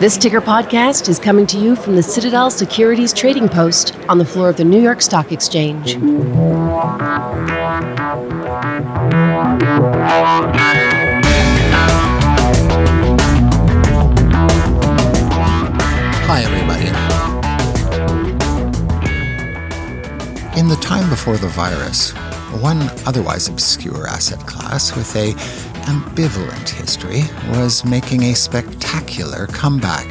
This Ticker podcast is coming to you from the Citadel Securities Trading Post on the floor of the New York Stock Exchange. Hi, everybody. In the time before the virus, one otherwise obscure asset class with a ambivalent history was making a spectacular comeback.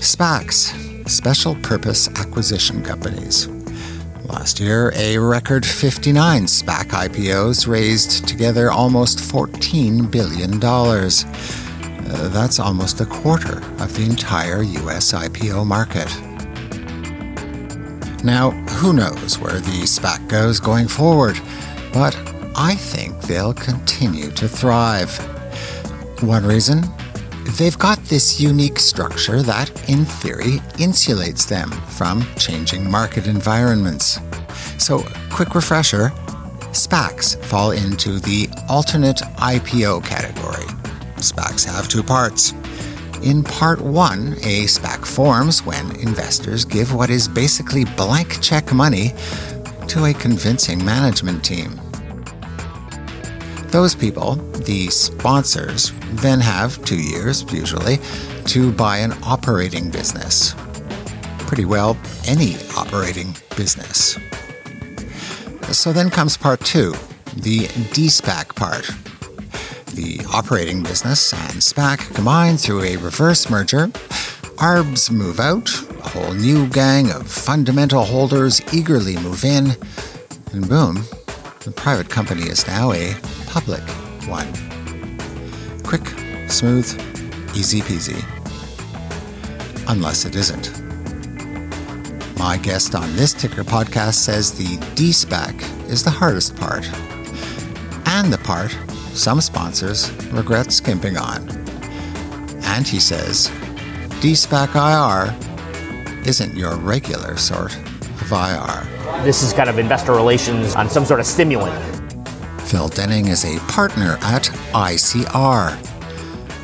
SPACs, special purpose acquisition companies. Last year, a record 59 SPAC IPOs raised together almost $14 billion. Uh, that's almost a quarter of the entire US IPO market. Now, who knows where the SPAC goes going forward, but I think they'll continue to thrive. One reason? They've got this unique structure that, in theory, insulates them from changing market environments. So, quick refresher SPACs fall into the alternate IPO category. SPACs have two parts. In part one, a SPAC forms when investors give what is basically blank check money to a convincing management team. Those people, the sponsors, then have two years, usually, to buy an operating business. Pretty well, any operating business. So then comes part two, the DSPAC part. The operating business and SPAC combine through a reverse merger. ARBs move out, a whole new gang of fundamental holders eagerly move in, and boom, the private company is now a public one. Quick, smooth, easy peasy. Unless it isn't. My guest on this ticker podcast says the DSPAC is the hardest part, and the part some sponsors regret skimping on. And he says, DSPAC IR isn't your regular sort of IR. This is kind of investor relations on some sort of stimulant. Phil Denning is a partner at ICR.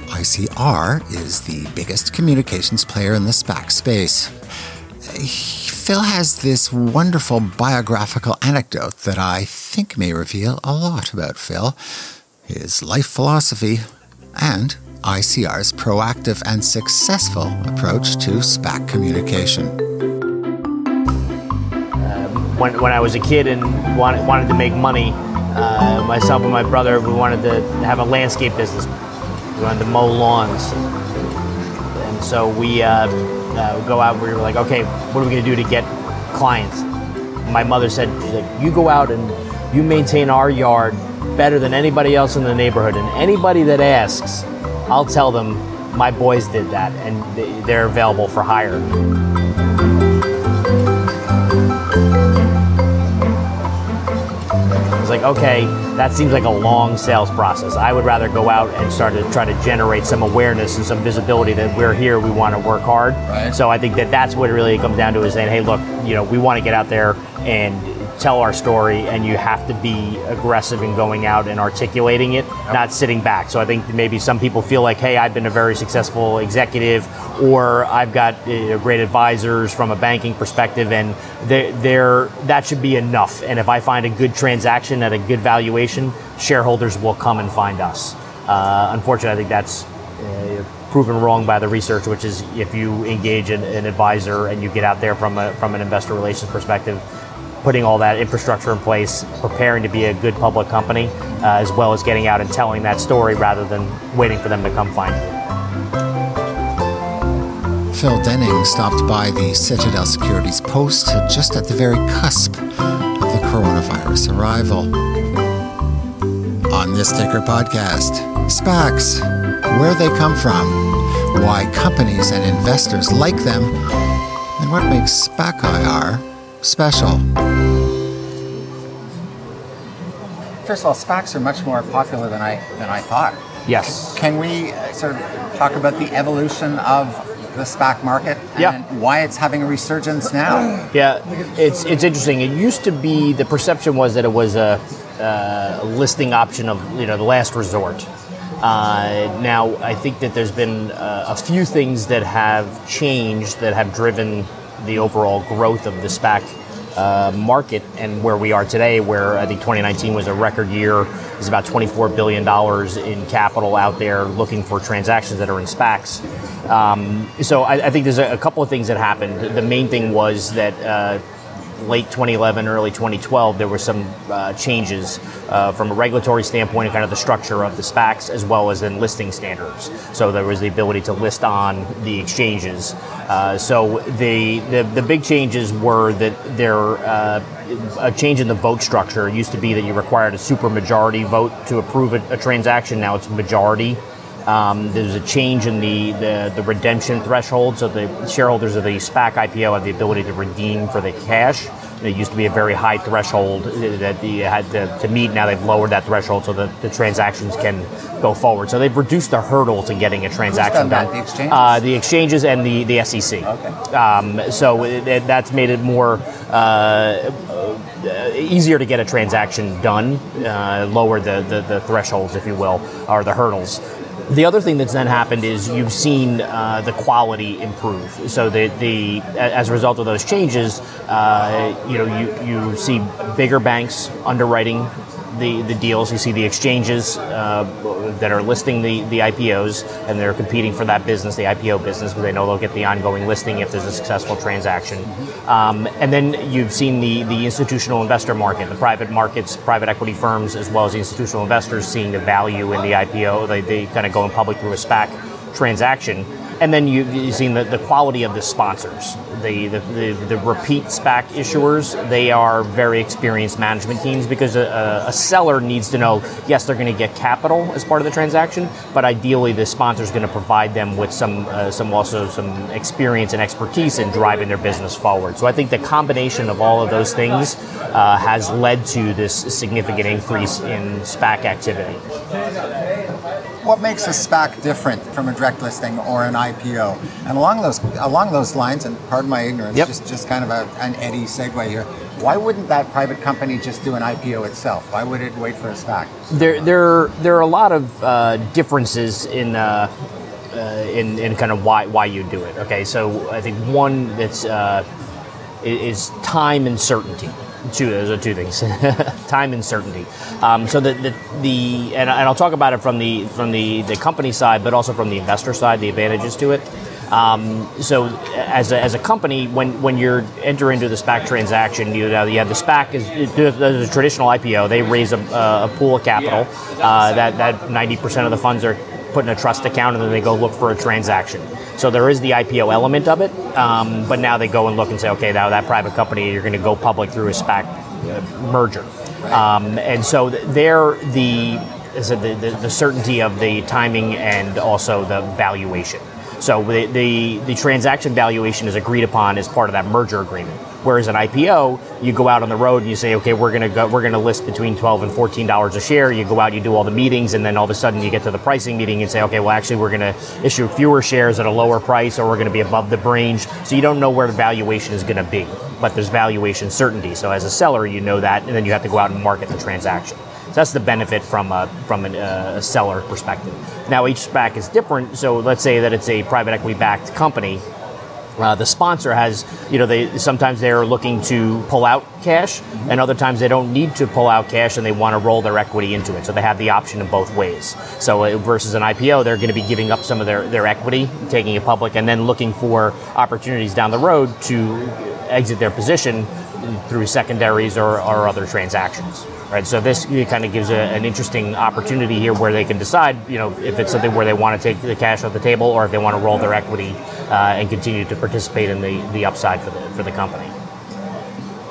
ICR is the biggest communications player in the SPAC space. Phil has this wonderful biographical anecdote that I think may reveal a lot about Phil, his life philosophy, and ICR's proactive and successful approach to SPAC communication. Um, when, when I was a kid and wanted, wanted to make money, uh, myself and my brother, we wanted to have a landscape business. We wanted to mow lawns. And so we uh, uh, go out, we were like, okay, what are we going to do to get clients? My mother said, you go out and you maintain our yard better than anybody else in the neighborhood. And anybody that asks, I'll tell them my boys did that and they're available for hire. Like, okay, that seems like a long sales process. I would rather go out and start to try to generate some awareness and some visibility that we're here, we want to work hard. Right. So I think that that's what it really comes down to is saying, hey, look, you know, we want to get out there and tell our story and you have to be aggressive in going out and articulating it, yep. not sitting back. So I think maybe some people feel like, hey, I've been a very successful executive or I've got uh, great advisors from a banking perspective and they're, they're, that should be enough. And if I find a good transaction at a good valuation, shareholders will come and find us. Uh, unfortunately, I think that's uh, proven wrong by the research, which is if you engage an, an advisor and you get out there from a, from an investor relations perspective, putting all that infrastructure in place, preparing to be a good public company, uh, as well as getting out and telling that story rather than waiting for them to come find you. Phil Denning stopped by the Citadel Securities Post just at the very cusp of the coronavirus arrival. On this Ticker podcast, SPACs, where they come from, why companies and investors like them, and what makes SPAC IR special. First of all, SPACs are much more popular than I than I thought. Yes. Can we uh, sort of talk about the evolution of the SPAC market yeah. and why it's having a resurgence now? Yeah, it's it's interesting. It used to be the perception was that it was a uh, listing option of you know the last resort. Uh, now, I think that there's been uh, a few things that have changed that have driven the overall growth of the SPAC uh, market and where we are today, where I think 2019 was a record year. There's about 24 billion dollars in capital out there looking for transactions that are in SPACs. Um, so I, I, think there's a, a, couple of things that happened. The main thing was that uh, late 2011, early 2012, there were some uh, changes uh, from a regulatory standpoint and kind of the structure of the SPACs as well as in listing standards. So there was the ability to list on the exchanges. Uh, so the, the, the big changes were that there uh, a change in the vote structure. It used to be that you required a supermajority vote to approve a, a transaction. Now it's majority. Um, there's a change in the, the, the, redemption threshold, so the shareholders of the SPAC IPO have the ability to redeem for the cash. It used to be a very high threshold that you had to, to meet. Now they've lowered that threshold so that the transactions can go forward. So they've reduced the hurdle to getting a transaction done. done. The exchanges? Uh, the exchanges and the, the SEC. Okay. Um, so it, it, that's made it more uh, easier to get a transaction done, uh, lower the, the, the, thresholds, if you will, or the hurdles. The other thing that's then happened is you've seen uh, the quality improve. So the, the as a result of those changes, uh, you know you, you see bigger banks underwriting the, the deals. You see the exchanges uh, that are listing the, the IPOs and they're competing for that business, the IPO business, but they know they'll get the ongoing listing if there's a successful transaction. Um, and then you've seen the, the institutional investor market, the private markets, private equity firms, as well as the institutional investors seeing the value in the IPO. They, they kind of going public through a SPAC transaction and then you, you've seen the, the quality of the sponsors, the, the, the, the, repeat SPAC issuers. They are very experienced management teams because a, a seller needs to know, yes, they're going to get capital as part of the transaction, but ideally the sponsor is going to provide them with some, uh, some also some experience and expertise in driving their business forward. So I think the combination of all of those things uh, has led to this significant increase in SPAC activity. What makes a SPAC different from a direct listing or an IPO? And along those along those lines, and pardon my ignorance, yep. just just kind of a, an Eddie segue here. Why wouldn't that private company just do an IPO itself? Why would it wait for a SPAC? There, there, there are a lot of uh, differences in. Uh, uh, in, in kind of why why you do it. Okay, so I think one that's uh, is time and certainty two those are two things. Time and certainty. Um, so the, the, the and, and, i'll talk about it from the from the, the company side but also from the investor side the advantages to it. Um, so as a, as a company when when you're enter into the SPAC transaction you know have the SPAC is the traditional IPO they raise a, a pool of capital. Uh, that that 90% of the funds are put in a trust account and then they go look for a transaction so there is the IPO element of it, um, but now they go and look and say, okay, now that private company, you're going to go public through a SPAC uh, merger. Um, and so there, the, the, the, the certainty of the timing and also the valuation. So the, the, the transaction valuation is agreed upon as part of that merger agreement. Whereas an IPO, you go out on the road and you say, okay, we're gonna go, we're gonna list between twelve and fourteen dollars a share. You go out, you do all the meetings, and then all of a sudden you get to the pricing meeting and say, okay, well actually we're gonna issue fewer shares at a lower price, or we're gonna be above the range. So you don't know where the valuation is gonna be, but there's valuation certainty. So as a seller, you know that, and then you have to go out and market the transaction. So that's the benefit from a, from an, uh, a seller perspective. Now each SPAC is different. So let's say that it's a private equity backed company uh, the sponsor has, you know, they sometimes they're looking to pull out cash, mm-hmm. and other times they don't need to pull out cash and they want to roll their equity into it. So they have the option in both ways. So uh, versus an IPO, they're going to be giving up some of their, their equity, taking it public, and then looking for opportunities down the road to exit their position through secondaries or, or other transactions. Right, so this kind of gives a, an interesting opportunity here where they can decide, you know, if it's something where they want to take the cash off the table or if they want to roll their equity uh, and continue to participate in the, the upside for the for the company.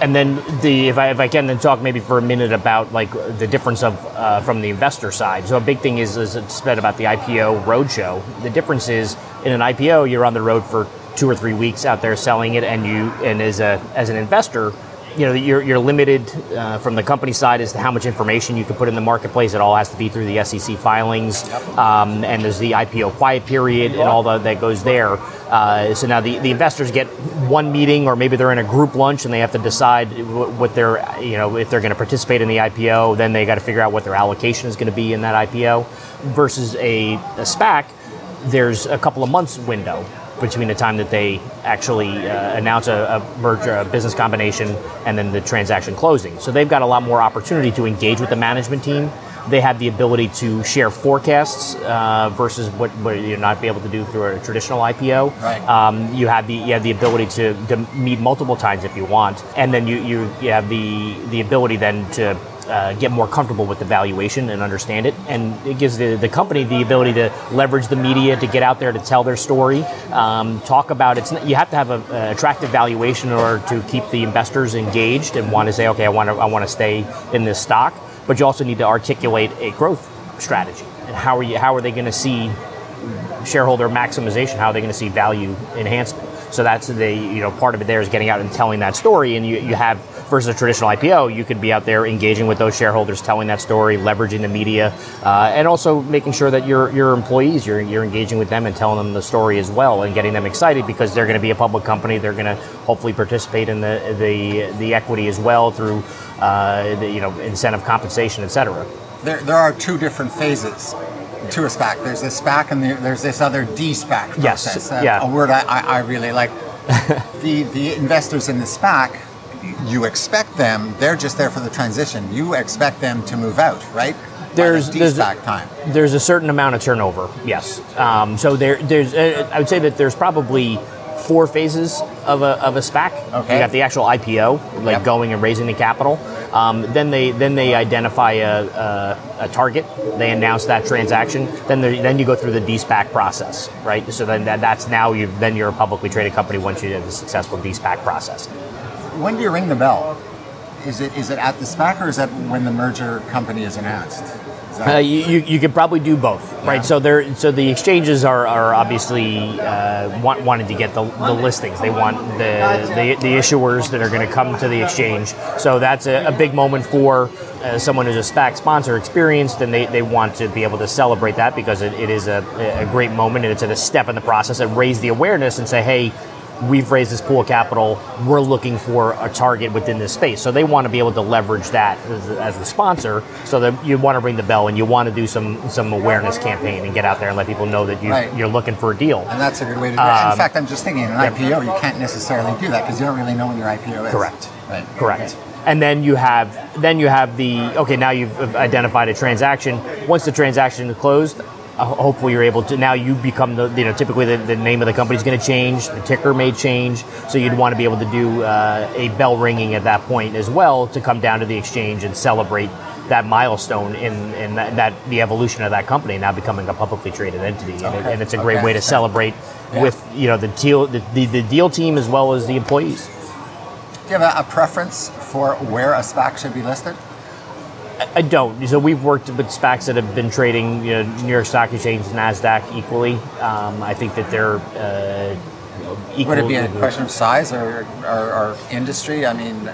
And then the if I, if I can then talk maybe for a minute about like the difference of uh, from the investor side. So a big thing is is it's been about the IPO roadshow. The difference is in an IPO you're on the road for two or three weeks out there selling it, and you and as a as an investor you know, you're, you're limited uh, from the company side as to how much information you can put in the marketplace. It all has to be through the SEC filings, um, and there's the IPO quiet period and all the, that goes there. Uh, so now the, the investors get one meeting, or maybe they're in a group lunch and they have to decide what, what they're, you know, if they're going to participate in the IPO. Then they got to figure out what their allocation is going to be in that IPO. Versus a, a SPAC, there's a couple of months window between the time that they actually uh, announce a, a, merger, a business combination, and then the transaction closing. So they've got a lot more opportunity to engage with the management team. They have the ability to share forecasts uh, versus what, what you're not be able to do through a traditional IPO. Right. Um, you have the you have the ability to, to meet multiple times if you want, and then you, you, you have the the ability then to uh, get more comfortable with the valuation and understand it. And it gives the, the company the ability to leverage the media to get out there to tell their story, um, talk about it. You have to have an attractive valuation in order to keep the investors engaged and want to say, okay, I want to I want to stay in this stock. But you also need to articulate a growth strategy and how are you how are they going to see shareholder maximization? How are they going to see value enhancement? So that's the you know part of it. There is getting out and telling that story, and you, you have versus a traditional IPO, you could be out there engaging with those shareholders, telling that story, leveraging the media, uh, and also making sure that your your employees you're you're engaging with them and telling them the story as well, and getting them excited because they're going to be a public company. They're going to hopefully participate in the the the equity as well through uh, the, you know incentive compensation, et cetera. There, there are two different phases to a SPAC. There's this SPAC and the, there's this other D-SPAC process. Yes, uh, yeah. A word I, I, really like. the, the investors in the SPAC, you expect them, they're just there for the transition. You expect them to move out, right? By the There's- there's- time. There's a certain amount of turnover, yes. Um, so there, there's, uh, I would say that there's probably four phases of a, of a SPAC. Okay. You got the actual IPO, like Yep. going and raising the capital. Um, then they then they identify a, a, a target. They announce that transaction. Then then you go through the DSPAC process, right? So then that, that's now you then you're a publicly traded company once you have the successful DSPAC process. When do you ring the bell? Is it is it at the SPAC or is that when the merger company is announced? Is that- Uh, you, you, you could probably do both, right? So there, so the exchanges are, are obviously uh, want, wanting to get the, the listings. They want the, the, the issuers that are going to come to the exchange. So that's a, a big moment for uh, someone who's a SPAC sponsor experienced, and they, they want to be able to celebrate that because it, it is a, a great moment and it's a step in the process and raise the awareness and say, hey, we've raised this pool of capital. We're looking for a target within this space. So they want to be able to leverage that as, as the sponsor. So that you want to ring the bell and you want to do some some awareness campaign and get out there and let people know that you, Right. you're looking for a deal. and that's a good way to do it. Um, In fact, I'm just thinking, in an IPO, you can't necessarily do that because you don't really know when your IPO is. Correct. Right. Correct. Okay. And then you have then you have the okay. Now you've identified a transaction. Once the transaction is closed, hopefully you're able to now you become the you know typically the, the name of the company is going to change, the ticker may change, so you'd want to be able to do uh, a bell ringing at that point as well to come down to the exchange and celebrate that milestone in, in that, that the evolution of that company now becoming a publicly traded entity, and, it, and it's a great Okay, way to celebrate Yeah. with you know the deal the, the, the deal team as well as the employees. Do you have a, a preference for where a SPAC should be listed? I don't. So we've worked with SPACs that have been trading, you know, New York Stock Exchange, Nasdaq equally. Um, I think that they're uh, equal. Would it be a question of size or, or, or industry? I mean,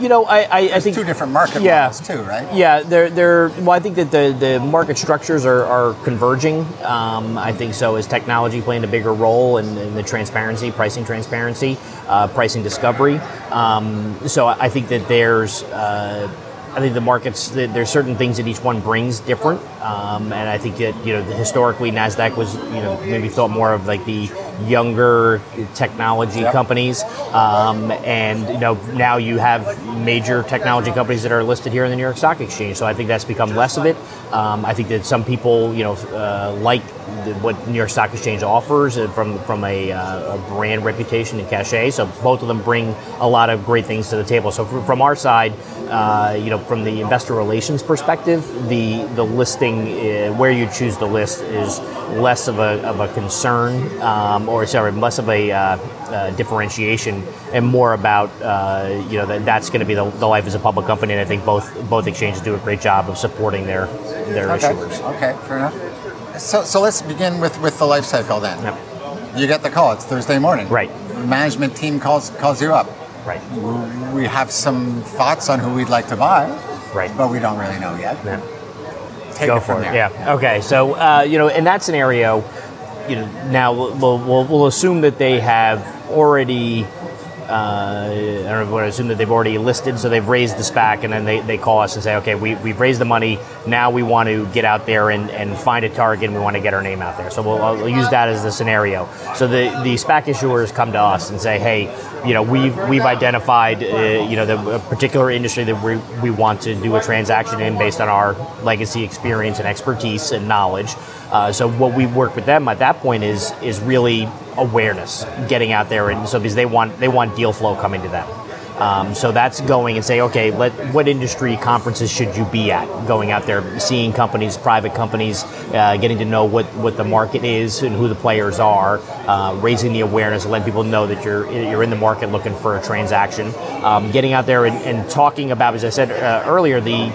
You know, I, I, I think two different market yeah, models too, right? Yeah, they're they're. Well, I think that the, the market structures are, are converging. Um, I think so. Is technology playing a bigger role in, in the transparency, pricing transparency, uh, pricing discovery? Um, so I think that there's. Uh, I think the markets there's certain things that each one brings different, um, and I think that you know historically Nasdaq was you know maybe thought more of like the younger technology Yep. companies, um, and you know now you have major technology companies that are listed here in the New York Stock Exchange. So I think that's become less of it. Um, I think that some people you know uh, like the, what New York Stock Exchange offers uh, from from a, uh, a brand reputation and cachet. So both of them bring a lot of great things to the table. So fr- from our side, uh, you know, from the investor relations perspective, the the listing uh, where you choose to list is less of a, of a concern, um, or sorry, less of a uh, uh, differentiation, and more about uh, you know that that's going to be the, the life as a public company. And I think both both exchanges do a great job of supporting their their Okay. issuers. Okay, fair enough. So, so let's begin with, with the life cycle then. Yep. You get the call. It's Thursday morning. Right. The management team calls calls you up. Right. We have some thoughts on who we'd like to buy, Right. but we don't really know yet. Yeah. Take Go it from for it. there. Yeah. Okay. So uh, you know, in that scenario, you know, now we'll, we'll, we'll assume that they have already. Uh, I don't know to assume that they've already listed, so they've raised the SPAC, and then they, they call us and say, okay, we, we've raised the money. Now we want to get out there and, and find a target, and we want to get our name out there. So we'll, I'll use that as the scenario. So the, the SPAC issuers come to us and say, hey, you know, we've, we've identified, uh, you know, the a particular industry that we, we want to do a transaction in based on our legacy experience and expertise and knowledge. Uh, so what we work with them at that point is is really awareness, getting out there, and so because they want they want deal flow coming to them. Um, so that's going and say, okay, let, what industry conferences should you be at? Going out there, seeing companies, private companies, uh, getting to know what, what the market is and who the players are, uh, raising the awareness, letting people know that you're you're in the market looking for a transaction, um, getting out there and, and talking about, as I said uh, earlier, the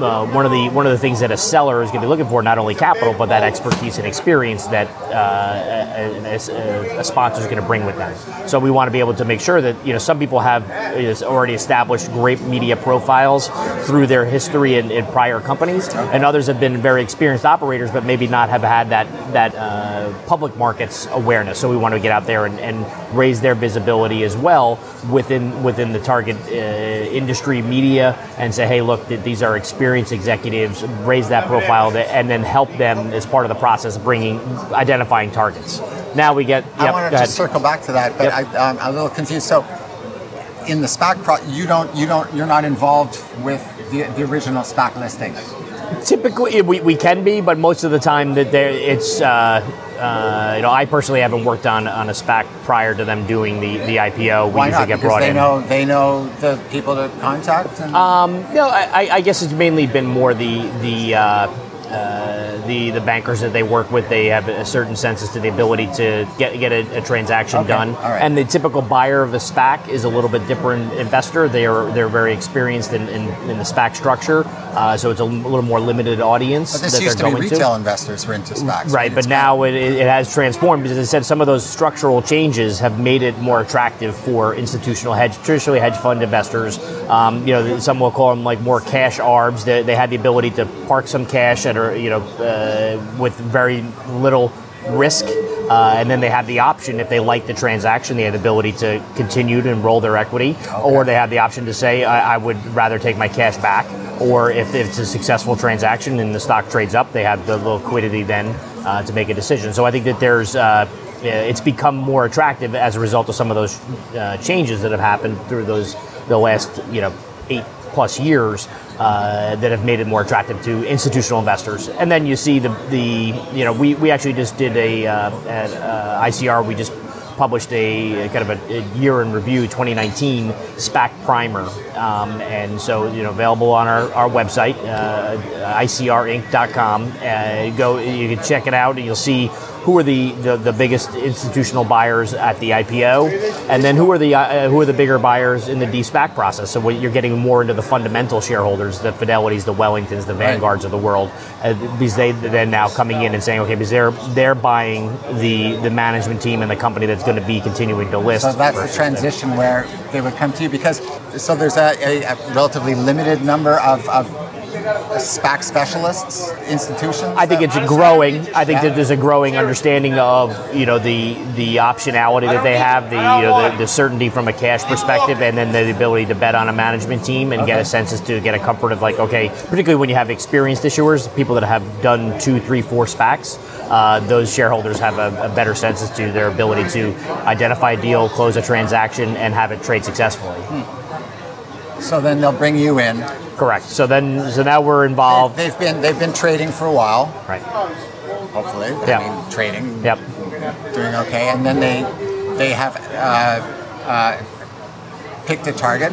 uh, one of the one of the things that a seller is going to be looking for not only capital but that expertise and experience that uh, a, a, a sponsor is going to bring with them. So we want to be able to make sure that you know some people have is already established great media profiles through their history in, in prior companies, and others have been very experienced operators but maybe not have had that that uh, public markets awareness. So we want to get out there and, and raise their visibility as well within within the target uh, industry media and say, hey, look, these are experienced executives. Raise that profile and then help them as part of the process, of bringing identifying targets. Now we get. I yep, want to just circle back to that, but Yep. I, um, I'm a little confused. So, in the SPAC, pro- you don't, you don't, you're not involved with the, the original SPAC listing. Typically, we, we can be, but most of the time that there it's. Uh, uh, you know, I personally haven't worked on, on a SPAC prior to them doing the, the IPO. We Why usually not? get Because brought they in. know they know the people to contact. And, No, I, I- I guess it's mainly been more the the uh, uh, the the bankers that they work with. They have a certain sense as to the ability to get get a, a transaction Okay, done. right. And the typical buyer of a SPAC is a little bit different investor. They are they're very experienced in, in, in the SPAC structure, uh, so it's a little more limited audience but this that used they're to be retail investors who are into SPACs. Right, but now it, it has transformed because, as I said, some of those structural changes have made it more attractive for institutional hedge, traditionally hedge fund investors. Um, you know, some will call them like more cash arbs. They, they had the ability to park some cash at, a, you know, uh, with very little risk. Uh, and then they have the option, if they like the transaction, they have the ability to continue to enroll their equity, or they have the option to say, I, I would rather take my cash back. Or if it's a successful transaction and the stock trades up, they have the liquidity then uh, to make a decision. So I think that there's uh, it's become more attractive as a result of some of those uh, changes that have happened through those the last you know eight plus years uh, that have made it more attractive to institutional investors. And then you see the the you know we, we actually just did a uh, at uh, ICR we just published a, kind of a, a year in review 2019 SPAC primer, um, and so you know available on our, our website uh, icrinc.com. Uh, go, you can check it out, and you'll see who are the, the, the biggest institutional buyers at the IPO, and then who are the uh, who are the bigger buyers in the de-SPAC process. So what you're getting more into the fundamental shareholders, the Fidelities, the Wellingtons, the Vanguards of the world, uh, because they then now coming in and saying, okay, because they're they're buying the the management team and the company that's going to be continuing to list. So that's the versus transition where they would come to you because so there's a, a, a relatively limited number of, of SPAC specialists, institutions. I think it's growing. I think that there's a growing understanding of you know the the optionality that they have, the you know the, the certainty from a cash perspective, and then the ability to bet on a management team and get a sense as to get a comfort of like okay, particularly when you have experienced issuers, people that have done two, three, four SPACs. Uh, those shareholders have a, a better sense as to their ability to identify a deal, close a transaction, and have it trade successfully. So then they'll bring you in. Correct. So then, so now we're involved. They've been they've been trading for a while, Right. hopefully. Yeah. I mean, trading, Yep. doing okay, and then they they have uh, uh, picked a target,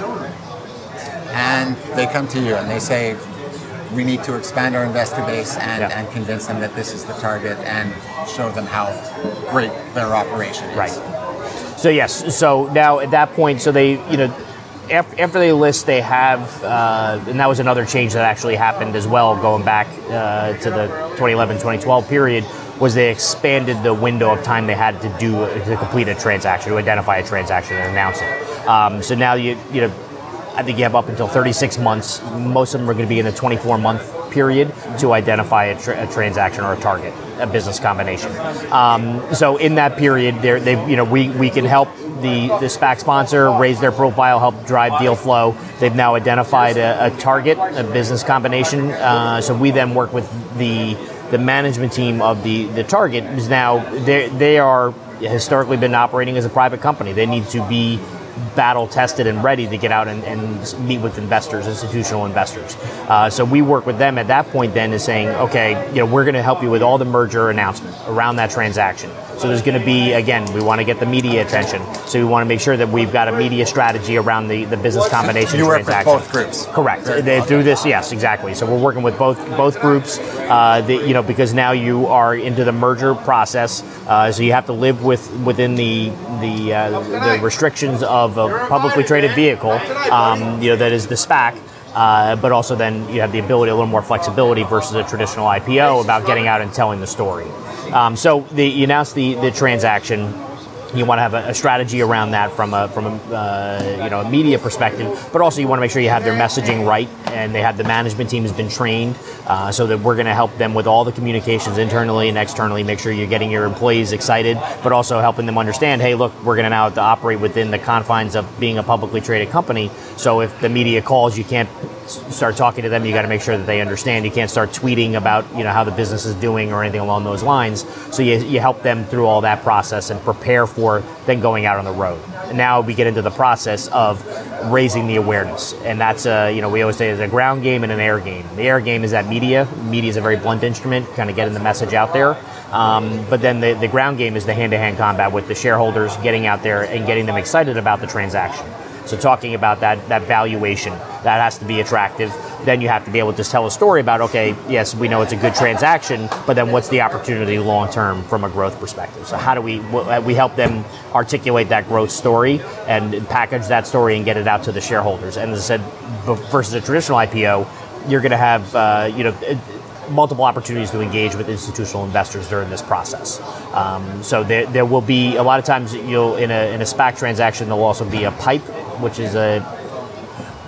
and they come to you and they say, we need to expand our investor base and, Yeah. and convince them that this is the target and show them how great their operation is. Right. So yes, so now at that point, so they, you know, after they list, they have, uh, and that was another change that actually happened as well, going back uh, to the 2011-2012 period, was they expanded the window of time they had to do to complete a transaction, to identify a transaction and announce it. Um, so now you you know, I think you have up until 36 months. Most of them are going to be in a 24 month period to identify a, tra- a, transaction or a target, a business combination. Um, so in that period, they you know we, we can help the, the SPAC sponsor raise their profile, help drive deal flow. They've now identified a, a target, a business combination. Uh, so we then work with the the management team of the the target is now they they are historically been operating as a private company. They need to be battle tested and ready to get out and, and meet with investors, institutional investors. Uh, so we work with them at that point then is saying, okay, you know, we're going to help you with all the merger announcement around that transaction. So there's going to be, again, we want to get the media attention. So we want to make sure that we've got a media strategy around the, the business combination you work transaction. with both groups. Correct. They, through this, yes, exactly. So we're working with both both groups, uh, the, you know, because now you are into the merger process. Uh, so you have to live with within the the, uh, the restrictions of a publicly traded vehicle, um, you know, that is the SPAC. Uh, but also then you have the ability, a little more flexibility versus a traditional IPO about getting out and telling the story. Um, so the, you announce the, the transaction. You want to have a, a, strategy around that from a from a uh, you know a media perspective, but also you want to make sure you have their messaging right and they have the management team has been trained uh, so that we're going to help them with all the communications internally and externally. Make sure you're getting your employees excited, but also helping them understand, hey, look, we're going to now have to operate within the confines of being a publicly traded company. So if the media calls, you can't start talking to them. You got to make sure that they understand. You can't start tweeting about you know how the business is doing or anything along those lines. So you, you help them through all that process and prepare for then going out on the road. Now we get into the process of raising the awareness, and that's a you know we always say it's a ground game and an air game. The air game is that media. Media is a very blunt instrument, kind of getting the message out there. Um, but then the, the ground game is the hand-to-hand combat with the shareholders, getting out there and getting them excited about the transaction. So talking about that that valuation, that has to be attractive. Then you have to be able to tell a story about okay, yes, we know it's a good transaction, but then what's the opportunity long term from a growth perspective? So how do we we help them articulate that growth story and package that story and get it out to the shareholders? And as I said, versus a traditional IPO, you're going to have uh, you know multiple opportunities to engage with institutional investors during this process. Um, so there, there will be a lot of times you'll in a in a SPAC transaction there'll also be a pipe, which is a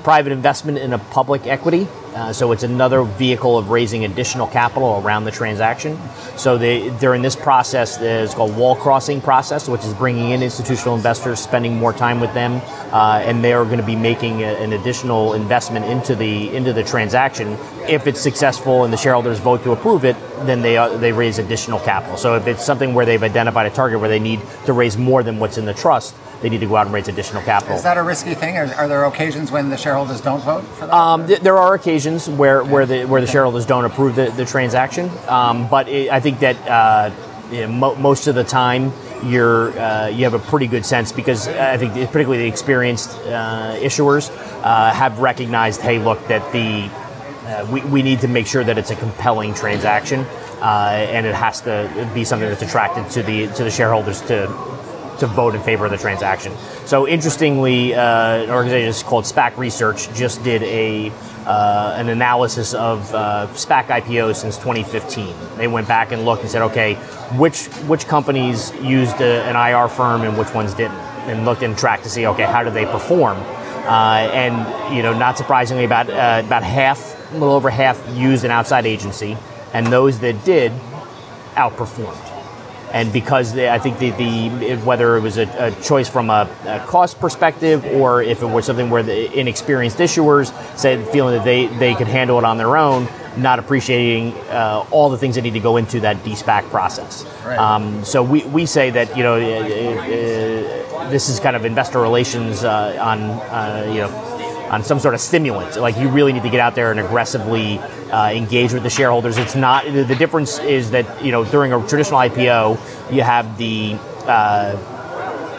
private investment in a public equity. Uh, so it's another vehicle of raising additional capital around the transaction. So they, during this process, it's called wall crossing process, which is bringing in institutional investors, spending more time with them, uh, and they are going to be making a, an additional investment into the into the transaction. If it's successful and the shareholders vote to approve it, then they uh, they raise additional capital. So if it's something where they've identified a target where they need to raise more than what's in the trust, they need to go out and raise additional capital. Is that a risky thing? Are, are there occasions when the shareholders don't vote for that? Um, th- there are occasions where, where the where the shareholders don't approve the, the transaction, um, but it, I think that uh, you know, mo- most of the time you're uh, you have a pretty good sense because I think particularly the experienced uh, issuers uh, have recognized, hey, look, that the uh, we, we need to make sure that it's a compelling transaction. Uh, and it has to be something that's attractive to the to the shareholders to to vote in favor of the transaction. So interestingly, uh, an organization called SPAC Research just did a uh, an analysis of uh, SPAC IPOs since 2015. They went back and looked and said, okay, which which companies used a, an IR firm and which ones didn't, and looked and tracked to see, okay, how did they perform? Uh, and you know, not surprisingly, about uh, about half, a little over half, used an outside agency, and those that did outperformed and because they, I think the, the, whether it was a, a choice from a, a, cost perspective or if it was something where the inexperienced issuers said feeling that they, they could handle it on their own, not appreciating uh, all the things that need to go into that DSPAC process. Right. Um, so we, we say that you know uh, uh, this is kind of investor relations uh, on uh, you know on some sort of stimulant. Like you really need to get out there and aggressively uh, engage with the shareholders. It's not the difference is that you know during a traditional IPO you have the uh,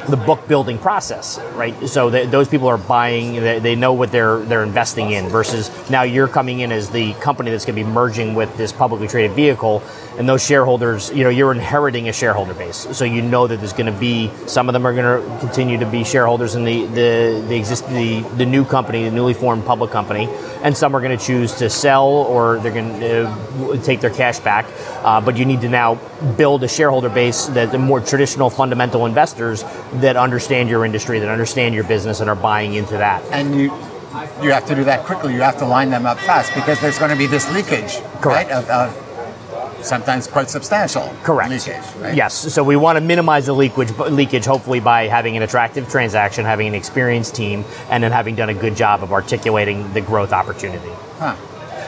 the book building process, right? So th- those people are buying, they, they know what they're they're investing in. Versus now you're coming in as the company that's going to be merging with this publicly traded vehicle, and those shareholders, you know, you're inheriting a shareholder base. So you know that there's going to be some of them are going to continue to be shareholders in the the the exist the, the new company, the newly formed public company, and some are going to choose to sell or they're going to uh, take their cash back. Uh, but you need to now build a shareholder base that the more traditional fundamental investors that understand your industry, that understand your business, and are buying into that. and you you have to do that quickly. You have to line them up fast because there's going to be this leakage, Correct. right? Of, of sometimes quite substantial Correct. leakage, right? Yes. So we want to minimize the leakage, leakage, hopefully by having an attractive transaction, having an experienced team, and then having done a good job of articulating the growth opportunity. Huh.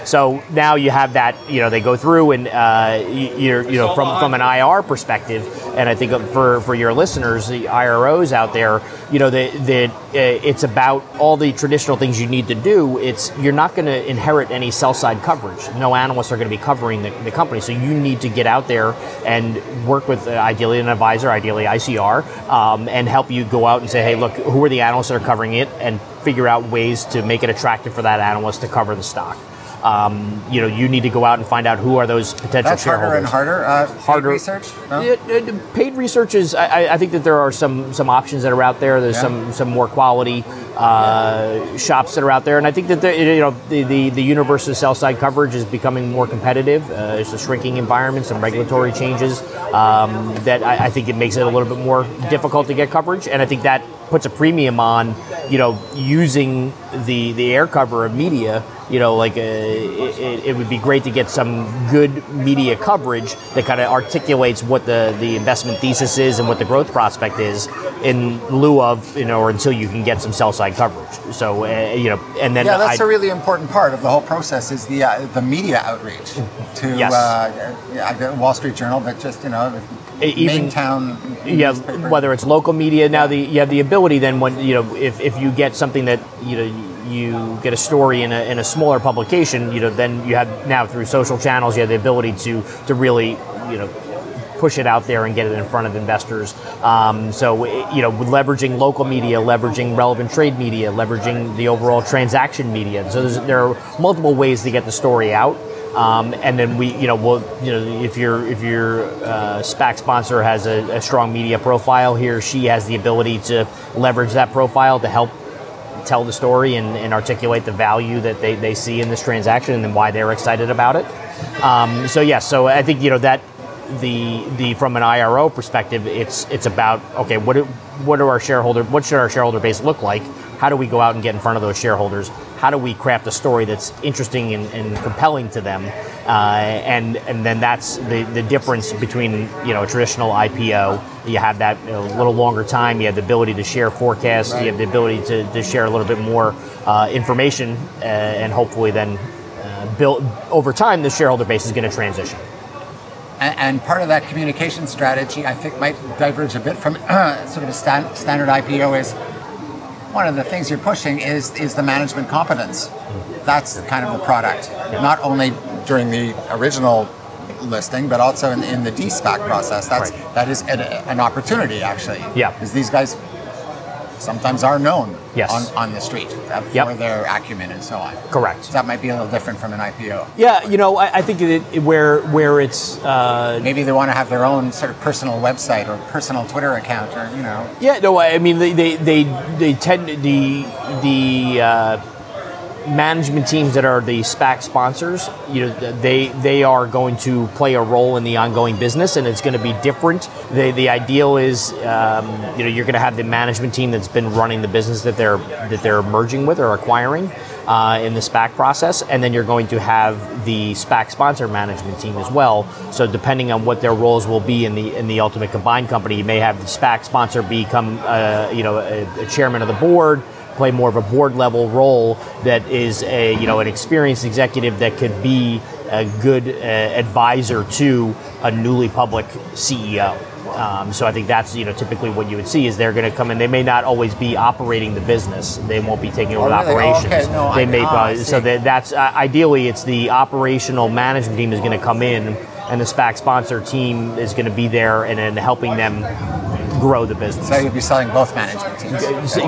So now you have that, you know, they go through and uh, you- you're, you know, from, from an IR perspective, and I think for, for your listeners, the IROs out there, you know, that uh, it's about all the traditional things you need to do. It's you're not going to inherit any sell side coverage. No analysts are going to be covering the, the company, so you need to get out there and work with uh, ideally an advisor, ideally ICR, um, and help you go out and say, hey, look, who are the analysts that are covering it, and figure out ways to make it attractive for that analyst to cover the stock um, you know, you need to go out and find out who are those potential That's harder shareholders. and harder. Uh, paid Harder. research. No? Uh, paid research is. I, I- I think that there are some some options that are out there. There's Yeah. some some more quality uh, shops that are out there, and I think that the, you know the, the the universe of sell side coverage is becoming more competitive. Uh, it's a shrinking environment, some regulatory changes um, that I, I think it makes it a little bit more difficult to get coverage, and I think that puts a premium on you know using the the air cover of media you know like uh, it, it, would be great to get some good media coverage that kind of articulates what the the investment thesis is and what the growth prospect is in lieu of you know or until you can get some sell side coverage so uh, you know and then Yeah, that's I- a really important part of the whole process is the uh, the media outreach to Yes. uh, yeah, Wall Street Journal, but just you know, even- main town. yeah, newspaper. whether it's local media now, the you have the ability then when you know if, if you get something that you know you get a story in a, in a smaller publication, you know then you have now through social channels you have the ability to to really you know push it out there and get it in front of investors. Um, so you know leveraging local media, leveraging relevant trade media, leveraging the overall transaction media. So there are multiple ways to get the story out. Um, and then we, you know, we'll, you know, if your if your uh, SPAC sponsor has a, a strong media profile, he or she has the ability to leverage that profile to help tell the story and, and articulate the value that they, they see in this transaction and then why they're excited about it. Um, so yes, so I think you know that the the from an IRO perspective, it's it's about okay, what do, what are our shareholder what should our shareholder base look like? How do we go out and get in front of those shareholders? How do we craft a story that's interesting and, and compelling to them? Uh, and and then that's the, the difference between you know a traditional IPO. You have that you know, little longer time. You have the ability to share forecasts. You have the ability to, to share a little bit more uh, information, uh, and hopefully then uh, build over time. The shareholder base is going to transition. And, part of that communication strategy, I think, might diverge a bit from sort of a stan- standard IPO. Is one of the things you're pushing is is the management competence. That's kind of the product, not only during the original listing, but also in, in the DSPAC process. That's Right. that is an, an opportunity actually. Yeah. because these guys sometimes are known Yes. on, on the street uh, for Yep. their acumen and so on. Correct. So that might be a little different from an IPO. Yeah, you know, I, I think it, where where it's uh, Maybe they want to have their own sort of personal website or personal Twitter account, or you know. Yeah, no, I mean they they they, they tend the the uh, management teams that are the SPAC sponsors. You know, they they are going to play a role in the ongoing business, and it's going to be different. The the ideal is um, you know you're going to have the management team that's been running the business that they're that they're merging with or acquiring. Uh, in the SPAC process, and then you're going to have the SPAC sponsor management team as well. So depending on what their roles will be in the in the ultimate combined company, you may have the SPAC sponsor become uh, you know a, a chairman of the board, play more of a board level role that is a you know an experienced executive that could be a good uh, advisor to a newly public CEO. Um, so I think that's you know typically what you would see is they're going to come in. They may not always be operating the business. They won't be taking over Oh, the really? Oh, operations. okay. No, they I- may ah, I so that that's uh, ideally it's the operational management team is going to come in and the SPAC sponsor team is going to be there and then helping them grow the business. So you'll be selling both management teams.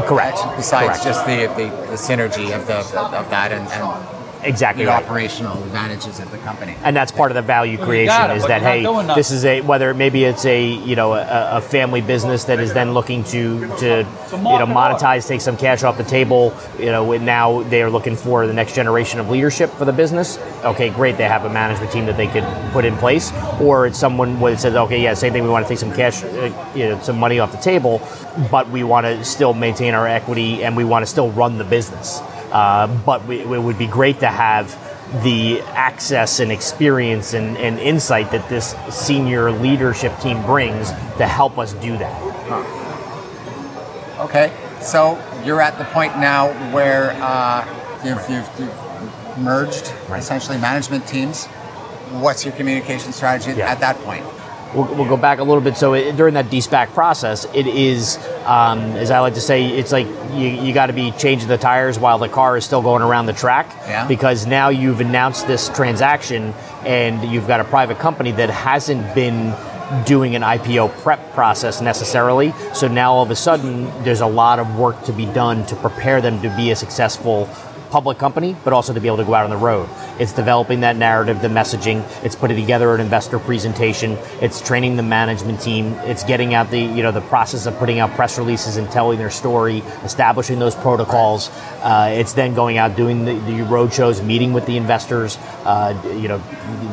Correct. Besides Correct. just the, the, the synergy of the of that and, and exactly the right. operational advantages of the company. and that's part of the value creation got it, is that hey this is a whether maybe it's a you know a, a family business that is then looking to to you know monetize take some cash off the table you know and now they are looking for the next generation of leadership for the business. Okay great they have a management team that they could put in place. Or it's someone that says okay yeah same thing we want to take some cash uh, you know some money off the table but we want to still maintain our equity and we want to still run the business uh, but we, it would be great to have the access and experience and, and insight that this senior leadership team brings to help us do that. Okay, so you're at the point now where uh, you've, you've, you've merged essentially management teams. What's your communication strategy Yeah. at that point? We'll, we'll go back a little bit. So it, during that de-SPAC process, it is, um, as I like to say, it's like you, you got to be changing the tires while the car is still going around the track. Yeah. Because now you've announced this transaction and you've got a private company that hasn't been doing an IPO prep process necessarily. So now all of a sudden, there's a lot of work to be done to prepare them to be a successful public company, but also to be able to go out on the road. It's developing that narrative, the messaging. It's putting together an investor presentation. It's training the management team. It's getting out the you know the process of putting out press releases and telling their story, establishing those protocols. Uh, it's then going out doing the, the road shows, meeting with the investors. Uh, you know,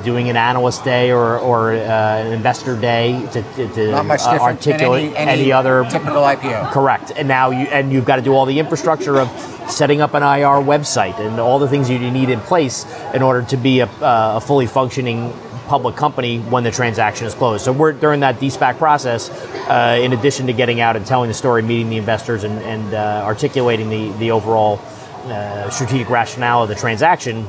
doing an analyst day or, or uh, an investor day to, to, to Not much uh, different than articulate any, any, other typical IPO. Correct. And now you and you've got to do all the infrastructure of setting up an IR website and all the things you need in place in order to be a, uh, a fully functioning public company when the transaction is closed. So we're during that de-SPAC process, uh, in addition to getting out and telling the story, meeting the investors, and, and uh, articulating the the overall uh, strategic rationale of the transaction.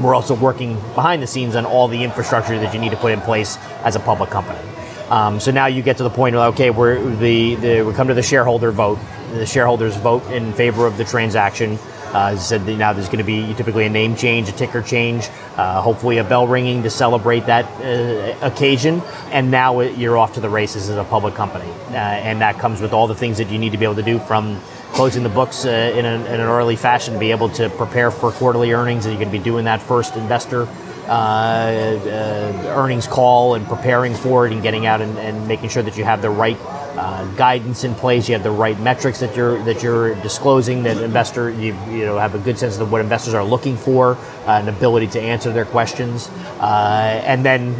We're also working behind the scenes on all the infrastructure that you need to put in place as a public company. Um, so now you get to the point where okay, we're the, the we come to the shareholder vote. The shareholders vote in favor of the transaction. Uh, said, now there's going to be typically a name change, a ticker change, uh, hopefully a bell ringing to celebrate that uh, occasion. And now you're off to the races as a public company, uh, and that comes with all the things that you need to be able to do from closing the books uh, in, an, in an early fashion to be able to prepare for quarterly earnings, and you're going to be doing that first investor uh, uh, earnings call and preparing for it and getting out and, and making sure that you have the right uh, guidance in place. You have the right metrics that you're that you're disclosing. That investor you you know have a good sense of what investors are looking for, uh, an ability to answer their questions, uh, and then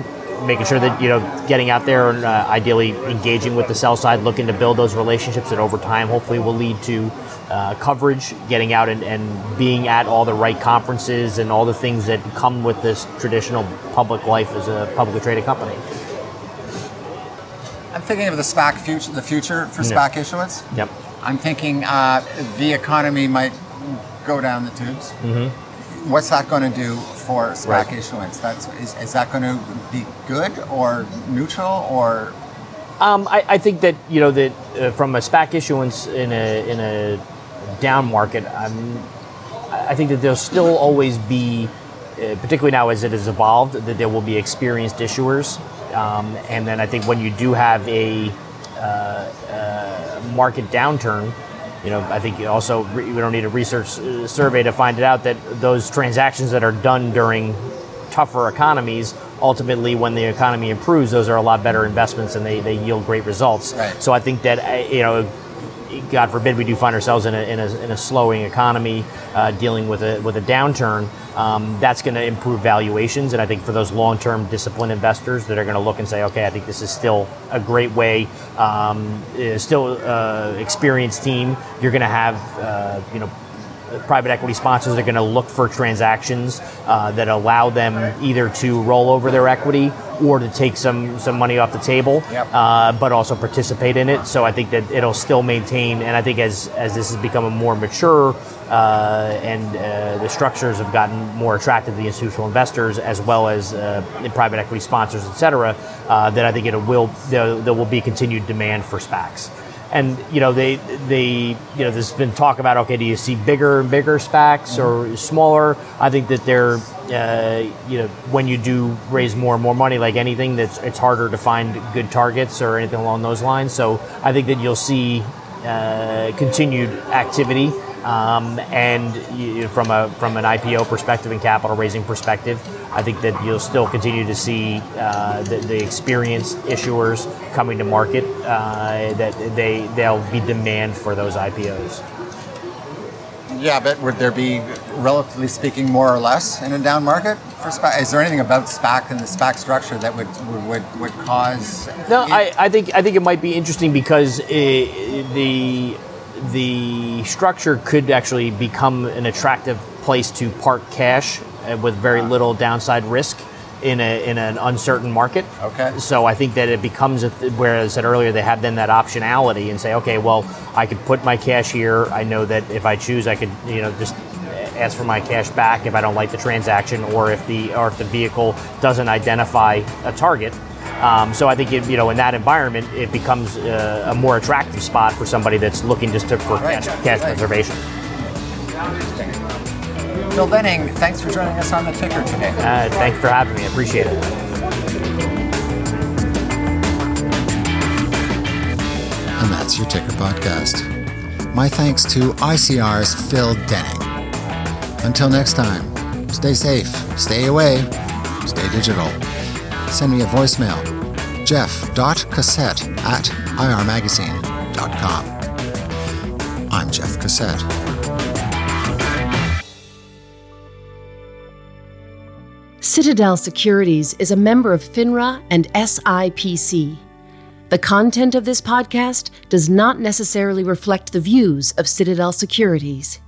making sure that you know getting out there and uh, ideally engaging with the sell side, looking to build those relationships that over time hopefully will lead to uh, coverage, getting out and, and being at all the right conferences and all the things that come with this traditional public life as a publicly traded company. I'm thinking of the SPAC future, the future for Yeah. SPAC issuance. Yep. I'm thinking uh, the economy might go down the tubes. What's that going to do for SPAC Mm-hmm. Right. issuance? That's is, is that going to be good or neutral or Um, I, I think that you know that uh, from a SPAC issuance in a in a down market, I'm, I think that there'll still always be, uh, particularly now as it has evolved, that there will be experienced issuers, um, and then I think when you do have a uh, uh, market downturn. You know, I think you also re- we don't need a research uh, survey to find it out that those transactions that are done during tougher economies, ultimately, when the economy improves, those are a lot better investments and they, they yield great results. Right. So I think that, you know, God forbid we do find ourselves in a, in a, in a slowing economy uh, dealing with a, with a downturn, um, that's going to improve valuations. And I think for those long term disciplined investors that are going to look and say, okay, I think this is still a great way, um, uh, still uh, experienced team, you're going to have, uh, you know, private equity sponsors are going to look for transactions uh, that allow them either to roll over their equity or to take some some money off the table, Yep. uh, but also participate in it. So I think that it'll still maintain, and I think as as this has become a more mature uh, and uh, the structures have gotten more attractive to the institutional investors as well as uh, the private equity sponsors, et cetera, uh, that I think it will there, there will be continued demand for SPACs. And you know they they you know there's been talk about okay do you see bigger and bigger SPACs or smaller? I think that they're uh, you know, when you do raise more and more money, like anything, that's it's harder to find good targets or anything along those lines. So I think that you'll see uh, continued activity. Um, and you, from a from an IPO perspective and capital raising perspective, I think that you'll still continue to see uh, the, the, experienced issuers coming to market. Uh, that they they'll be demand for those IPOs. Yeah, but would there be, relatively speaking, more or less in a down market for SPAC? Is there anything about SPAC and the SPAC structure that would would, would cause? No, I, I think I think it might be interesting because it, the the structure could actually become an attractive place to park cash uh, with very little downside risk in a in an uncertain market. Okay. So I think that it becomes a th- where I said earlier they have then that optionality and say, okay, well, I could put my cash here. I know that if I choose, I could you know just ask for my cash back if I don't like the transaction or if the or if the vehicle doesn't identify a target. Um, so I think it, you know in that environment it becomes uh, a more attractive spot for somebody that's looking just to, for Right. cash, cash Right. preservation. Phil Denning, thanks for joining us on the ticker today. Uh, thank you for having me. I appreciate it. And that's your Ticker Podcast. My thanks to ICR's Phil Denning. Until next time, stay safe, stay away, stay digital. Send me a voicemail, jeff.cassette at irmagazine.com. I'm Jeff Cassette. Citadel Securities is a member of FINRA and SIPC. The content of this podcast does not necessarily reflect the views of Citadel Securities.